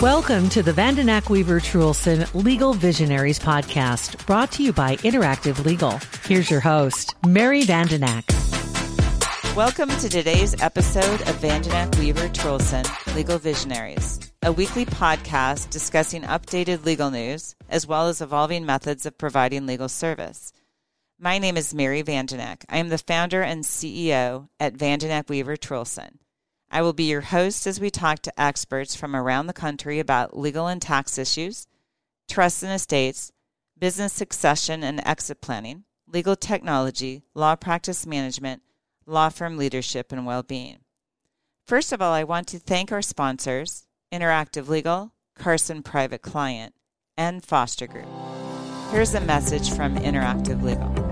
Welcome to the Vandenack Weaver Truhlsen Legal Visionaries podcast, brought to you by Interactive Legal. Here's your host, Mary Vandenack. Welcome to today's episode of Vandenack Weaver Truhlsen Legal Visionaries, a weekly podcast discussing updated legal news as well as evolving methods of providing legal service. My name is Mary Vandenack. I am the founder and CEO at Vandenack Weaver Truhlsen. I will be your host as we talk to experts from around the country about legal and tax issues, trusts and estates, business succession and exit planning, legal technology, law practice management, law firm leadership, and well being. First of all, I want to thank our sponsors Interactive Legal, Carson Private Client, and Foster Group. Here's a message from Interactive Legal.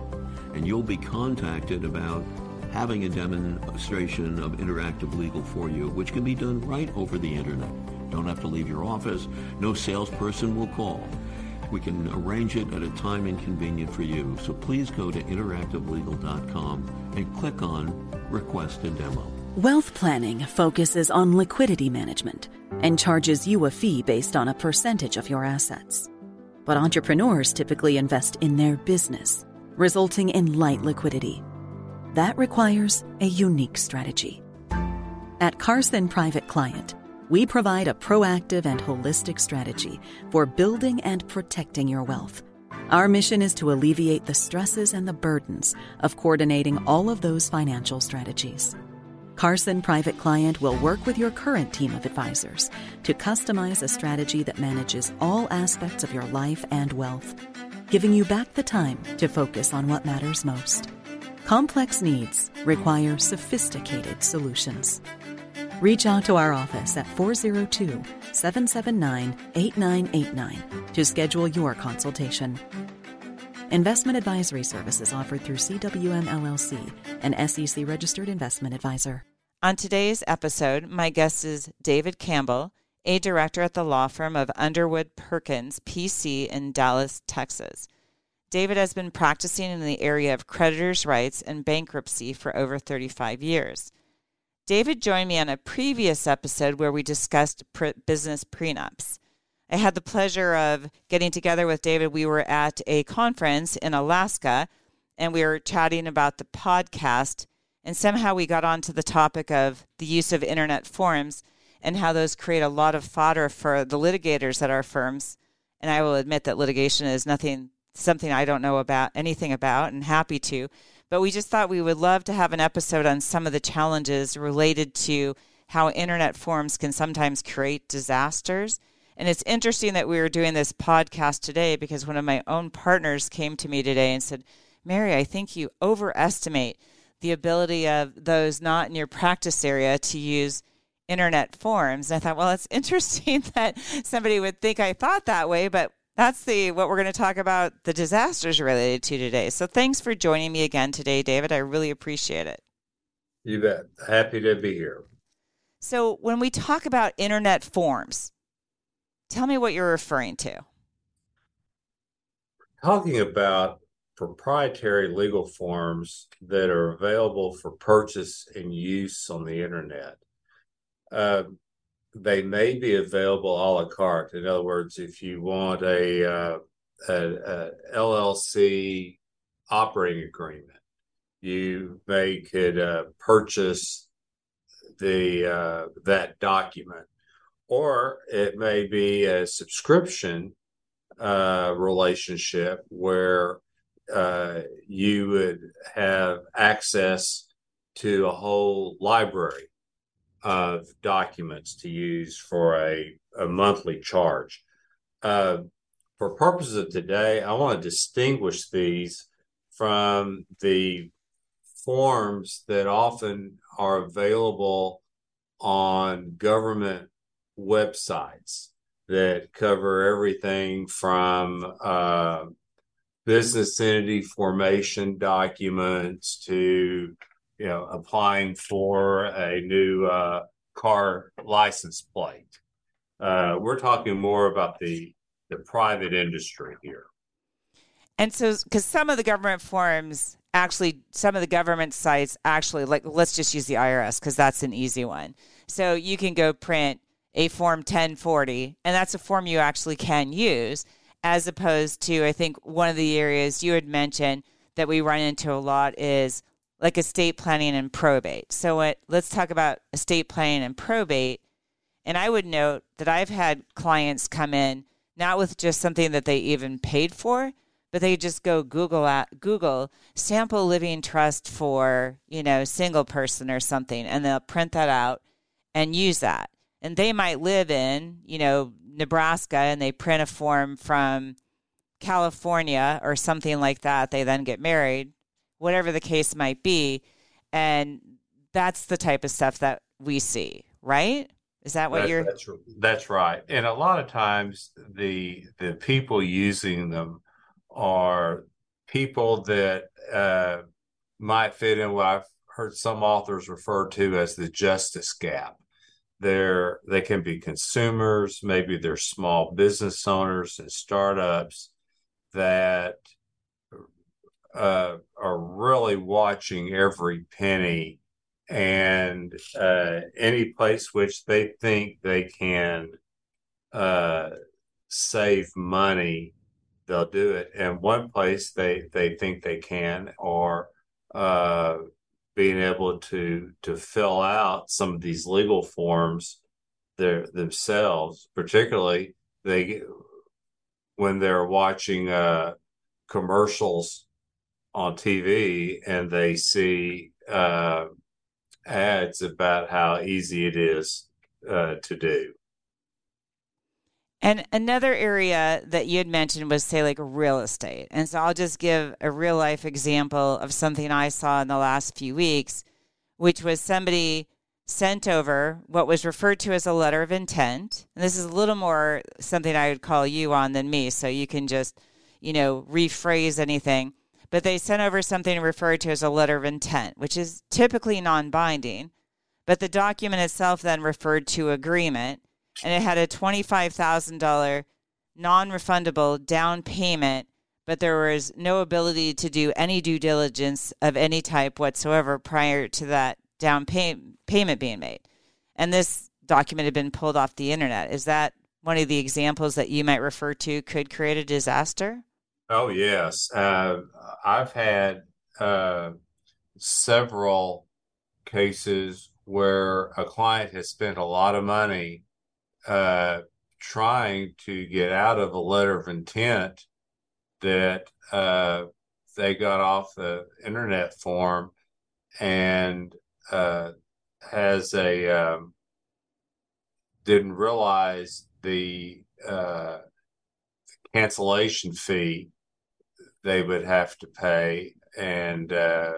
and you'll be contacted about having a demonstration of interactive legal for you, which can be done right over the internet. Don't have to leave your office. No salesperson will call. We can arrange it at a time inconvenient for you. So please go to interactivelegal.com and click on Request a Demo. Wealth planning focuses on liquidity management and charges you a fee based on a percentage of your assets. But entrepreneurs typically invest in their business resulting in light liquidity. That requires a unique strategy. At Carson Private Client, we provide a proactive and holistic strategy for building and protecting your wealth. Our mission is to alleviate the stresses and the burdens of coordinating all of those financial strategies. Carson Private Client will work with your current team of advisors to customize a strategy that manages all aspects of your life and wealth giving you back the time to focus on what matters most. Complex needs require sophisticated solutions. Reach out to our office at 402 779 8989 to schedule your consultation. Investment advisory services offered through CWM LLC, an SEC registered investment advisor. On today's episode, my guest is David Campbell a director at the law firm of Underwood Perkins, PC, in Dallas, Texas. David has been practicing in the area of creditors' rights and bankruptcy for over 35 years. David joined me on a previous episode where we discussed pre- business prenups. I had the pleasure of getting together with David. We were at a conference in Alaska and we were chatting about the podcast. And somehow we got onto the topic of the use of internet forums and how those create a lot of fodder for the litigators at our firms. And I will admit that litigation is nothing, something I don't know about anything about, and happy to. But we just thought we would love to have an episode on some of the challenges related to how internet forums can sometimes create disasters. And it's interesting that we were doing this podcast today because one of my own partners came to me today and said, Mary, I think you overestimate the ability of those not in your practice area to use internet forums. And I thought, well, it's interesting that somebody would think I thought that way, but that's the what we're going to talk about the disasters related to today. So thanks for joining me again today, David. I really appreciate it. You bet. Happy to be here. So when we talk about internet forms, tell me what you're referring to. Talking about proprietary legal forms that are available for purchase and use on the internet. Uh, they may be available a la carte. In other words, if you want a, uh, a, a LLC operating agreement, you may could uh, purchase the uh, that document, or it may be a subscription uh, relationship where uh, you would have access to a whole library of documents to use for a, a monthly charge. Uh, for purposes of today, I want to distinguish these from the forms that often are available on government websites that cover everything from uh, business entity formation documents to you know applying for a new uh, car license plate. Uh, we're talking more about the the private industry here. And so, because some of the government forms actually, some of the government sites actually, like, let's just use the IRS because that's an easy one. So you can go print a form 1040, and that's a form you actually can use, as opposed to, I think, one of the areas you had mentioned that we run into a lot is like estate planning and probate. So, what, let's talk about estate planning and probate. And I would note that I've had clients come in not with just something that they even paid for, but they just go Google at Google sample living trust for, you know, single person or something, and they'll print that out and use that. And they might live in, you know, Nebraska and they print a form from California or something like that. They then get married, whatever the case might be. And that's the type of stuff that we see, right? Is that what that, you're that's, that's right. And a lot of times the the people using them are people that uh, might fit in what I've heard some authors refer to as the justice gap. They're, they can be consumers, maybe they're small business owners and startups that uh, are really watching every penny and uh, any place which they think they can uh, save money they'll do it. And one place they they think they can, or uh, being able to to fill out some of these legal forms their themselves, particularly they when they're watching uh, commercials on TV and they see uh, ads about how easy it is uh, to do. And another area that you had mentioned was, say, like real estate. And so I'll just give a real life example of something I saw in the last few weeks, which was somebody sent over what was referred to as a letter of intent. And this is a little more something I would call you on than me. So you can just, you know, rephrase anything. But they sent over something referred to as a letter of intent, which is typically non binding. But the document itself then referred to agreement and it had a $25,000 non refundable down payment, but there was no ability to do any due diligence of any type whatsoever prior to that down pay- payment being made. And this document had been pulled off the internet. Is that one of the examples that you might refer to could create a disaster? Oh, yes. Uh, I've had uh, several cases where a client has spent a lot of money uh, trying to get out of a letter of intent that uh, they got off the internet form and uh, has a um, didn't realize the uh, cancellation fee they would have to pay and uh,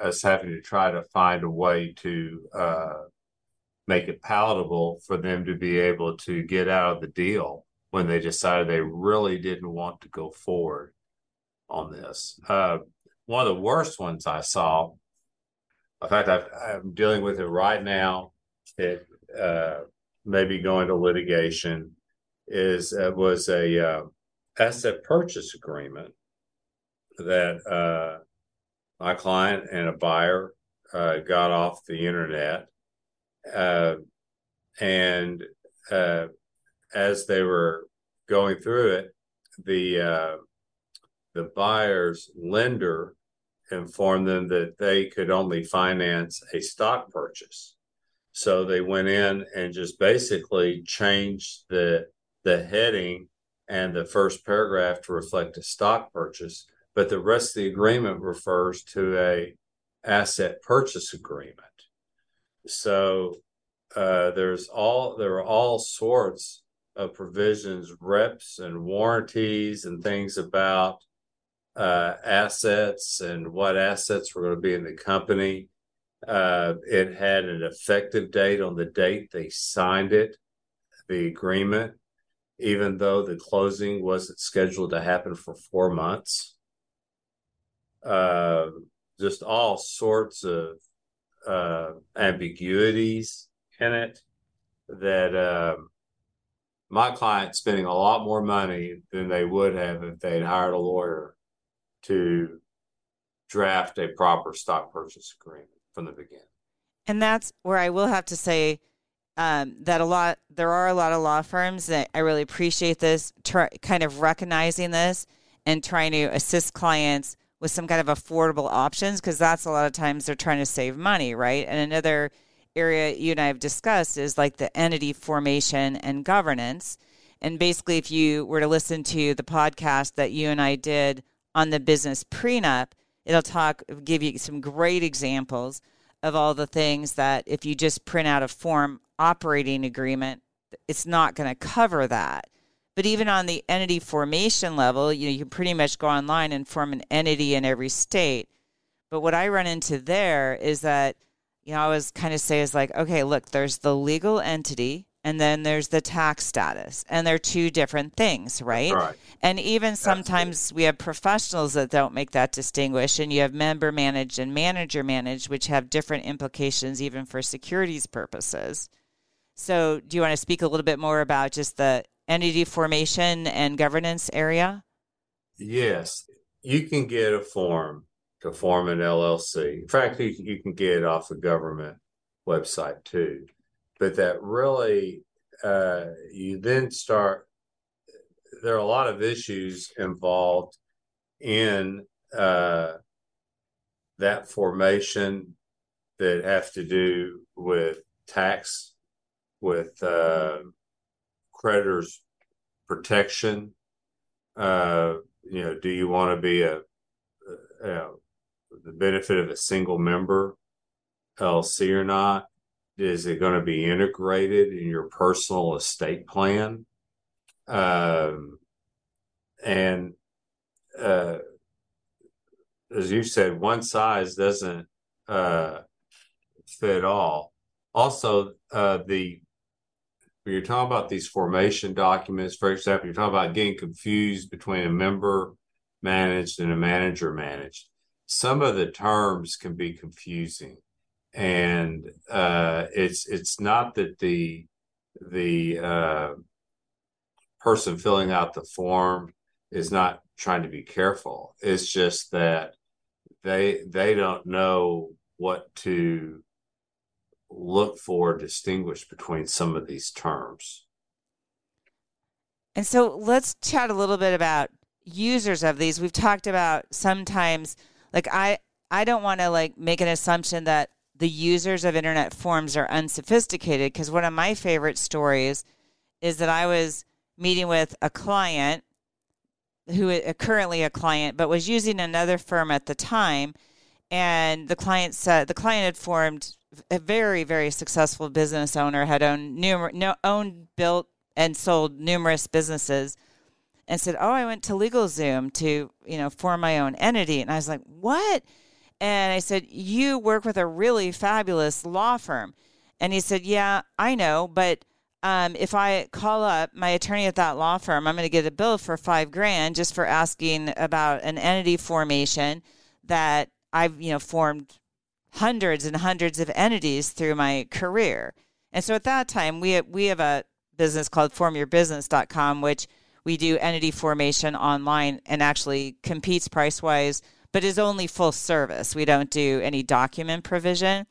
us having to try to find a way to uh, make it palatable for them to be able to get out of the deal when they decided they really didn't want to go forward on this. Uh, one of the worst ones I saw, in fact, i am dealing with it right now. It uh, may be going to litigation. Is uh, was a uh, asset purchase agreement that uh, my client and a buyer uh, got off the internet uh, and uh, as they were going through it, the uh, the buyer's lender informed them that they could only finance a stock purchase. So they went in and just basically changed the the heading and the first paragraph to reflect a stock purchase, but the rest of the agreement refers to a asset purchase agreement. So uh, there's all there are all sorts of provisions, reps and warranties and things about uh, assets and what assets were going to be in the company. Uh, it had an effective date on the date they signed it, the agreement, even though the closing wasn't scheduled to happen for four months. Uh, just all sorts of uh, ambiguities in it that uh, my client spending a lot more money than they would have if they'd hired a lawyer to draft a proper stock purchase agreement from the beginning. And that's where I will have to say um, that a lot there are a lot of law firms that I really appreciate this kind of recognizing this and trying to assist clients with some kind of affordable options because that's a lot of times they're trying to save money, right? And another area you and I have discussed is like the entity formation and governance. And basically, if you were to listen to the podcast that you and I did on the business prenup, it'll talk, give you some great examples of all the things that if you just print out a form operating agreement, it's not going to cover that. But even on the entity formation level, you know, you can pretty much go online and form an entity in every state. But what I run into there is that, you know, I always kind of say is like, okay, look, there's the legal entity and then there's the tax status, and they're two different things, right? right. And even sometimes we have professionals that don't make that distinguish, and you have member managed and manager managed, which have different implications even for securities purposes. So, do you want to speak a little bit more about just the entity formation and governance area? Yes, you can get a form to form an LLC. In fact, you, you can get it off the government website too. But that really, uh, you then start, there are a lot of issues involved in uh, that formation that have to do with tax, with uh, creditors protection. Uh, you know, do you want to be a, a, a, the benefit of a single member LLC or not? Is it going to be integrated in your personal estate plan? Um, and uh, as you said, one size doesn't uh, fit all. Also, uh, the when you're talking about these formation documents, for example, you're talking about getting confused between a member managed and a manager managed. Some of the terms can be confusing, and uh, it's it's not that the the uh, person filling out the form is not trying to be careful. It's just that they they don't know what to look for distinguish between some of these terms. And so let's chat a little bit about users of these. We've talked about sometimes like I I don't want to like make an assumption that the users of internet forms are unsophisticated because one of my favorite stories is that I was meeting with a client who is uh, currently a client but was using another firm at the time and the client said the client had formed a very very successful business owner had owned numerous no, owned built and sold numerous businesses and said oh i went to legalzoom to you know form my own entity. And i was like what? And i said you work with a really fabulous law firm. And he said yeah i know but um, if i call up my attorney at that law firm i'm going to get a bill for five grand just for asking about an entity formation that i've you know formed hundreds and hundreds of entities through my career. And so at that time, we we have a business called formyourbusiness.com, which we do entity formation online and actually competes price wise, but is only full service. We don't do any document provision.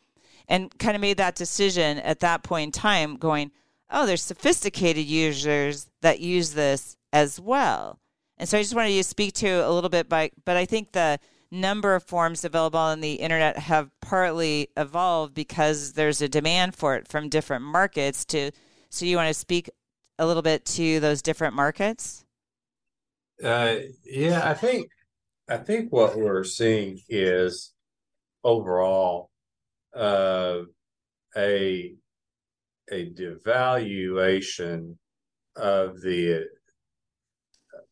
And kind of made that decision at that point in time, going, oh, there's sophisticated users that use this as well. And so I just wanted to speak to a little bit by, but I think the number of forms available on the internet have partly evolved because there's a demand for it from different markets to so you want to speak a little bit to those different markets? Uh, yeah i think i think what we're seeing is overall uh, a a devaluation of the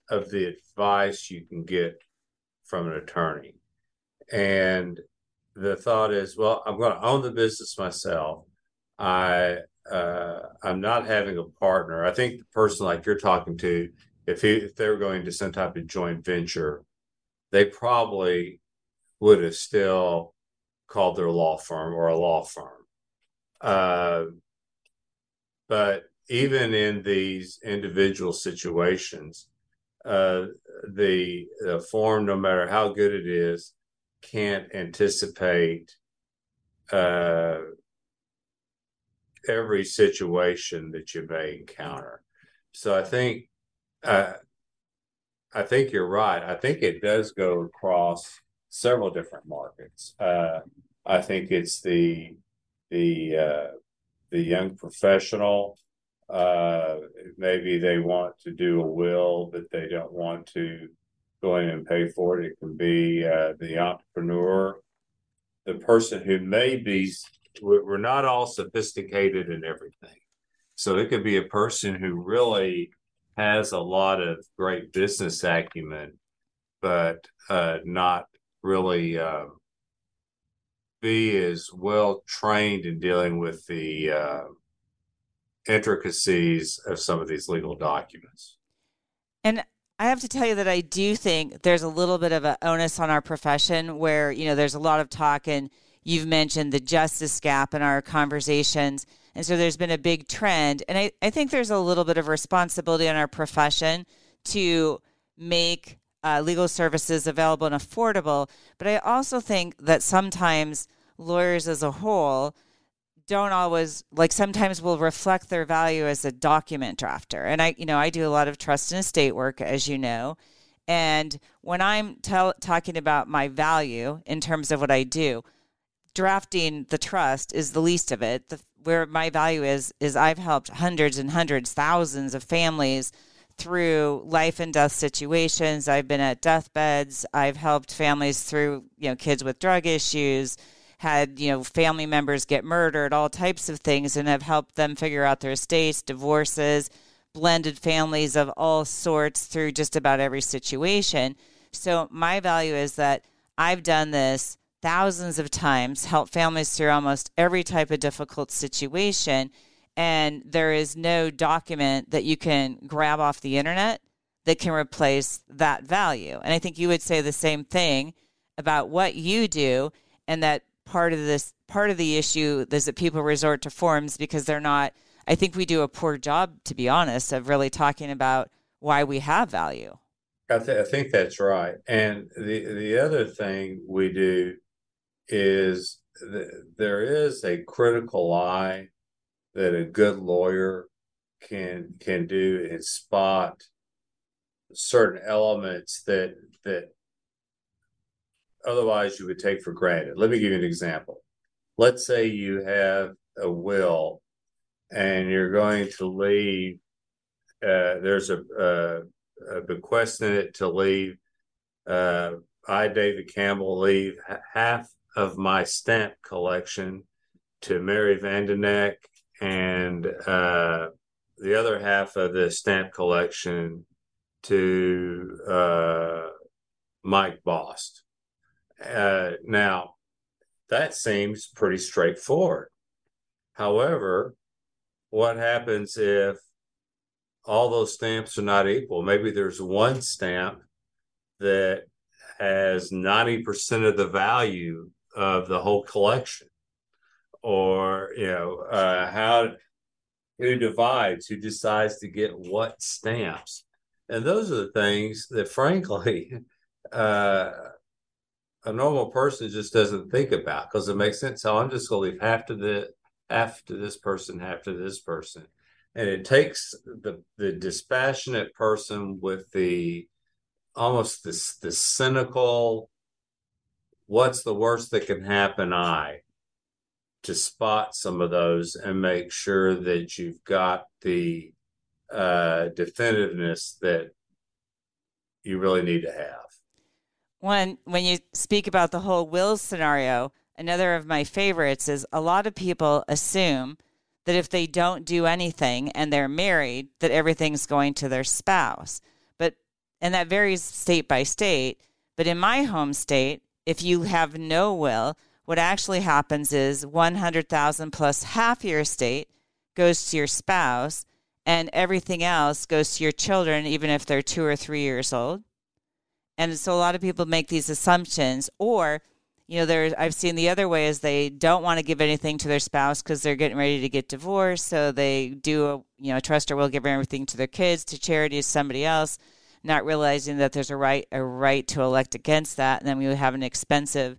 of the advice you can get from an attorney. And the thought is, well, I'm going to own the business myself. I uh, I'm not having a partner. I think the person like you're talking to, if he if they're going to some type of joint venture, they probably would have still called their law firm or a law firm. Uh, but even in these individual situations, uh, the, the form, no matter how good it is, can't anticipate uh, every situation that you may encounter. So I think uh, I think you're right. I think it does go across several different markets. Uh, I think it's the the uh, the young professional. Uh, maybe they want to do a will, but they don't want to go in and pay for it. It can be uh, the entrepreneur, the person who may be. We're not all sophisticated in everything, so it could be a person who really has a lot of great business acumen, but uh, not really uh, be as well trained in dealing with the uh, intricacies of some of these legal documents. And I have to tell you that I do think there's a little bit of an onus on our profession where, you know, there's a lot of talk, and you've mentioned the justice gap in our conversations. And so there's been a big trend. And I, I think there's a little bit of responsibility on our profession to make uh, legal services available and affordable. But I also think that sometimes lawyers as a whole don't always like sometimes will reflect their value as a document drafter. And I, you know, I do a lot of trust and estate work, as you know. And when I'm tell, talking about my value in terms of what I do, drafting the trust is the least of it. The, where my value is is I've helped hundreds and hundreds, thousands of families through life and death situations. I've been at deathbeds. I've helped families through, you know, kids with drug issues, had, you know, family members get murdered, all types of things, and have helped them figure out their estates, divorces, blended families of all sorts through just about every situation. So my value is that I've done this thousands of times, helped families through almost every type of difficult situation. And there is no document that you can grab off the internet that can replace that value. And I think you would say the same thing about what you do, and that part of this part of the issue is that people resort to forms because they're not. I think we do a poor job, to be honest, of really talking about why we have value. I, th- I think that's right. And the the other thing we do is th- there is a critical eye that a good lawyer can can do and spot certain elements that that otherwise you would take for granted. Let me give you an example. Let's say you have a will and you're going to leave uh, there's a, a, a bequest in it to leave uh, I, David Campbell, leave half of my stamp collection to Mary Vandenack and uh, the other half of the stamp collection to uh, Mike Bost. Uh, now, that seems pretty straightforward. However, what happens if all those stamps are not equal? Maybe there's one stamp that has 90% of the value of the whole collection or you know uh, how who divides who decides to get what stamps and those are the things that frankly uh, a normal person just doesn't think about because it makes sense. So i'm just going to leave half to the half to this person half to this person. And it takes the the dispassionate person with the almost this the cynical what's the worst that can happen eye to spot some of those and make sure that you've got the uh, definitiveness that you really need to have. When when you speak about the whole will scenario, another of my favorites is a lot of people assume that if they don't do anything and they're married, that everything's going to their spouse. But and that varies state by state. But in my home state, if you have no will, what actually happens is 100,000 plus half your estate goes to your spouse and everything else goes to your children even if they're 2 or 3 years old. And so a lot of people make these assumptions or you know there I've seen the other way is they don't want to give anything to their spouse cuz they're getting ready to get divorced so they do a, you know trust or will give everything to their kids to charity to somebody else not realizing that there's a right a right to elect against that and then we would have an expensive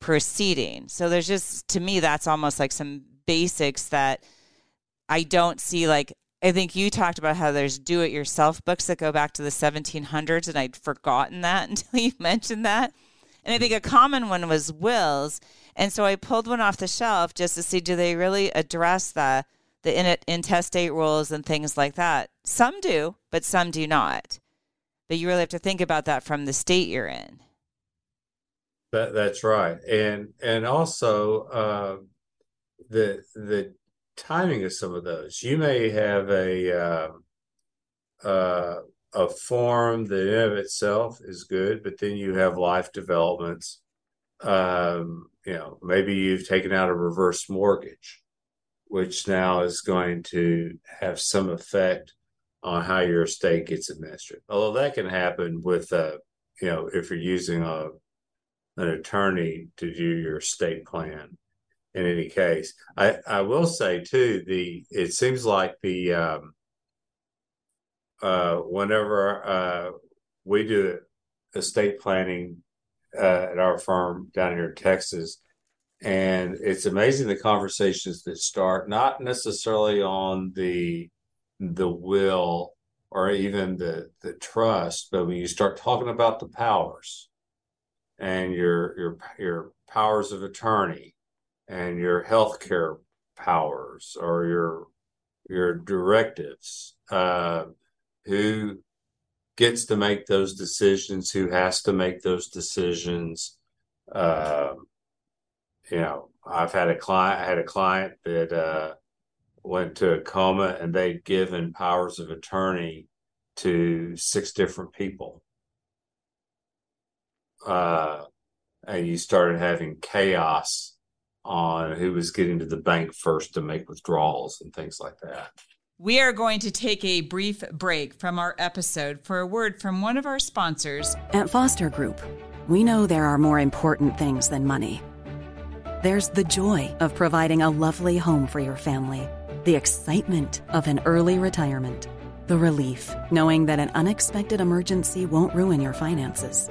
proceeding. So there's just to me that's almost like some basics that I don't see like I think you talked about how there's do it yourself books that go back to the 1700s and I'd forgotten that until you mentioned that. And I think a common one was wills. And so I pulled one off the shelf just to see do they really address the the intestate rules and things like that. Some do, but some do not. But you really have to think about that from the state you're in. That that's right, and and also uh, the the timing of some of those. You may have a uh, uh, a form that in of itself is good, but then you have life developments. Um, you know, maybe you've taken out a reverse mortgage, which now is going to have some effect on how your estate gets administered. Although that can happen with, a, you know, if you're using a an attorney to do your estate plan. In any case, I I will say too the it seems like the um, uh, whenever uh, we do estate planning uh, at our firm down here in Texas, and it's amazing the conversations that start not necessarily on the the will or even the the trust, but when you start talking about the powers and your your your powers of attorney and your healthcare powers or your your directives, uh, who gets to make those decisions, who has to make those decisions. Uh, you know, I've had a client, I had a client that uh, went to a coma and they'd given powers of attorney to six different people. Uh, and you started having chaos on who was getting to the bank first to make withdrawals and things like that. We are going to take a brief break from our episode for a word from one of our sponsors. At Foster Group, we know there are more important things than money. There's the joy of providing a lovely home for your family the excitement of an early retirement, the relief knowing that an unexpected emergency won't ruin your finances.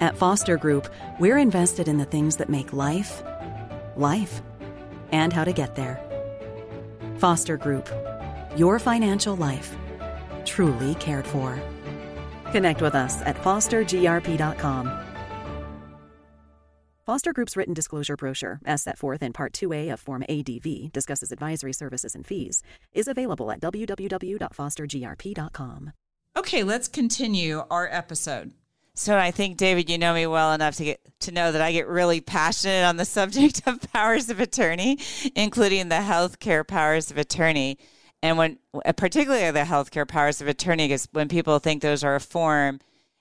At Foster Group, we're invested in the things that make life, life, and how to get there. Foster Group, your financial life, truly cared for. Connect with us at fostergrp.com. Foster Group's written disclosure brochure, as set forth in Part 2A of Form ADV, discusses advisory services and fees, is available at www.fostergrp.com. Okay, let's continue our episode. So I think David, you know me well enough to get to know that I get really passionate on the subject of powers of attorney, including the healthcare powers of attorney. And when uh, particularly the healthcare powers of attorney, because when people think those are a form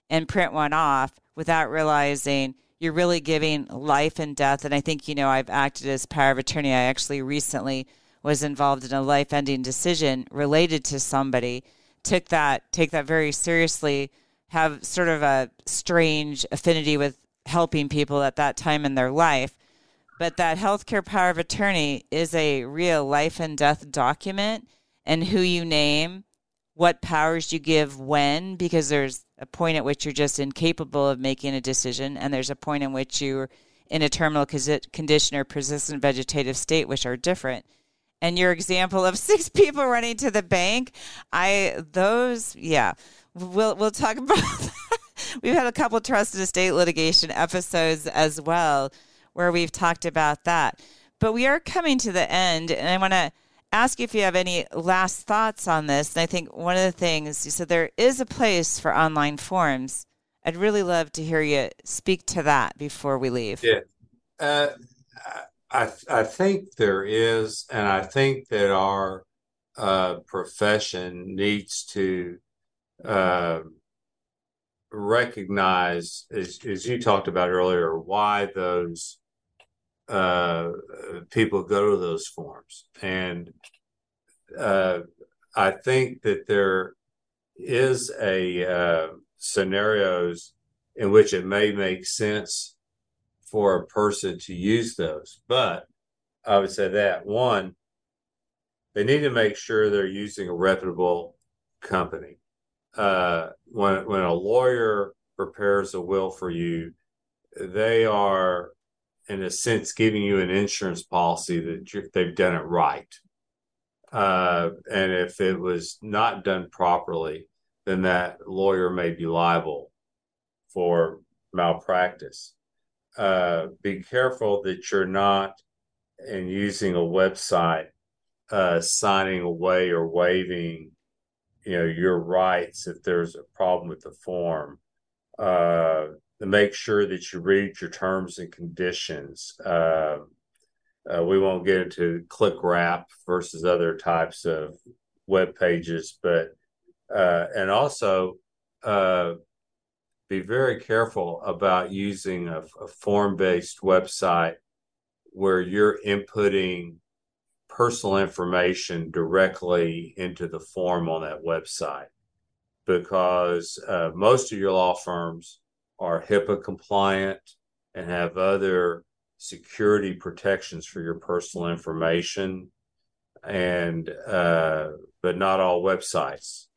and print one off without realizing you're really giving life and death. And I think, you know, I've acted as power of attorney. I actually recently was involved in a life ending decision related to somebody, took that, take that very seriously, have sort of a strange affinity with helping people at that time in their life. But that healthcare power of attorney is a real life and death document, and who you name, what powers you give when, because there's a point at which you're just incapable of making a decision, and there's a point in which you're in a terminal condition or persistent vegetative state, which are different. And your example of six people running to the bank, I those yeah, we'll we'll talk about. we've had a couple trusted estate litigation episodes as well where we've talked about that. But we are coming to the end, and I want to ask you if you have any last thoughts on this. And I think one of the things you said there is a place for online forums. I'd really love to hear you speak to that before we leave. Yeah. Uh, I, I think there is, and I think that our uh, profession needs to recognize, as, you talked about earlier, why those uh, people go to those forums. And uh, I think that there is a uh, scenarios in which it may make sense for a person to use those. But I would say that one, they need to make sure they're using a reputable company. Uh, when when a lawyer prepares a will for you, they are, in a sense, giving you an insurance policy that they've done it right. Uh, and if it was not done properly, then that lawyer may be liable for malpractice. Uh, be careful that you're not in using a website uh, signing away or waiving you know your rights if there's a problem with the form uh, to make sure that you read your terms and conditions uh, uh, we won't get into click wrap versus other types of web pages but uh, and also uh, be very careful about using a, a form based website where you're inputting personal information directly into the form on that website because uh, most of your law firms are HIPAA compliant and have other security protections for your personal information and uh, but not all websites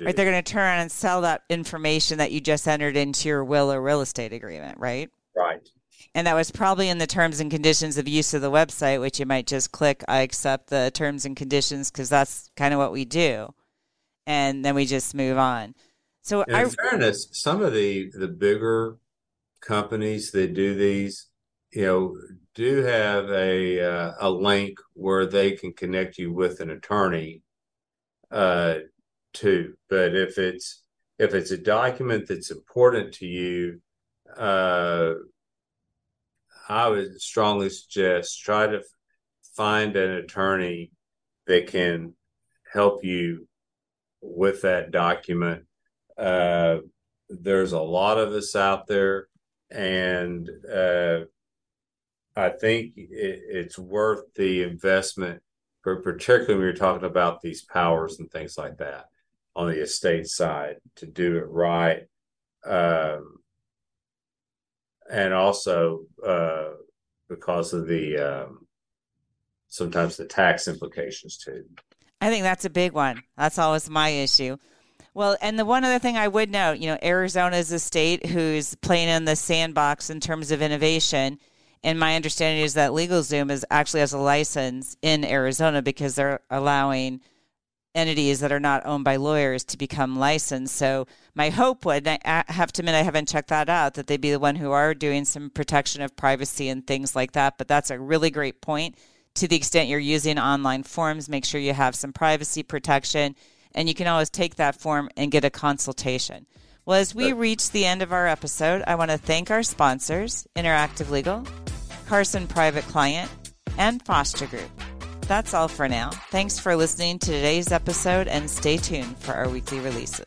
Right, they're going to turn and sell that information that you just entered into your will or real estate agreement, right? Right. And that was probably in the terms and conditions of use of the website, which you might just click, I accept the terms and conditions, because that's kind of what we do. And then we just move on. So, in I, fairness, some of the the bigger companies that do these, you know, do have a uh, a link where they can connect you with an attorney uh, too. But if it's if it's a document that's important to you, uh, I would strongly suggest try to find an attorney that can help you with that document. Uh, there's a lot of us out there, and uh, I think it, it's worth the investment, particularly when you're talking about these powers and things like that on the estate side to do it right. Um, and also uh, because of the um, sometimes the tax implications too. I think that's a big one. That's always my issue. Well, and the one other thing I would note, you know, Arizona is a state who's playing in the sandbox in terms of innovation. And my understanding is that LegalZoom is actually has a license in Arizona because they're allowing entities that are not owned by lawyers to become licensed. So my hope would, I have to admit I haven't checked that out, that they'd be the one who are doing some protection of privacy and things like that. But that's a really great point. To the extent you're using online forms, make sure you have some privacy protection, and you can always take that form and get a consultation. Well, as we reach the end of our episode, I want to thank our sponsors, Interactive Legal, Carson Private Client, and Foster Group. That's all for now. Thanks for listening to today's episode and stay tuned for our weekly releases.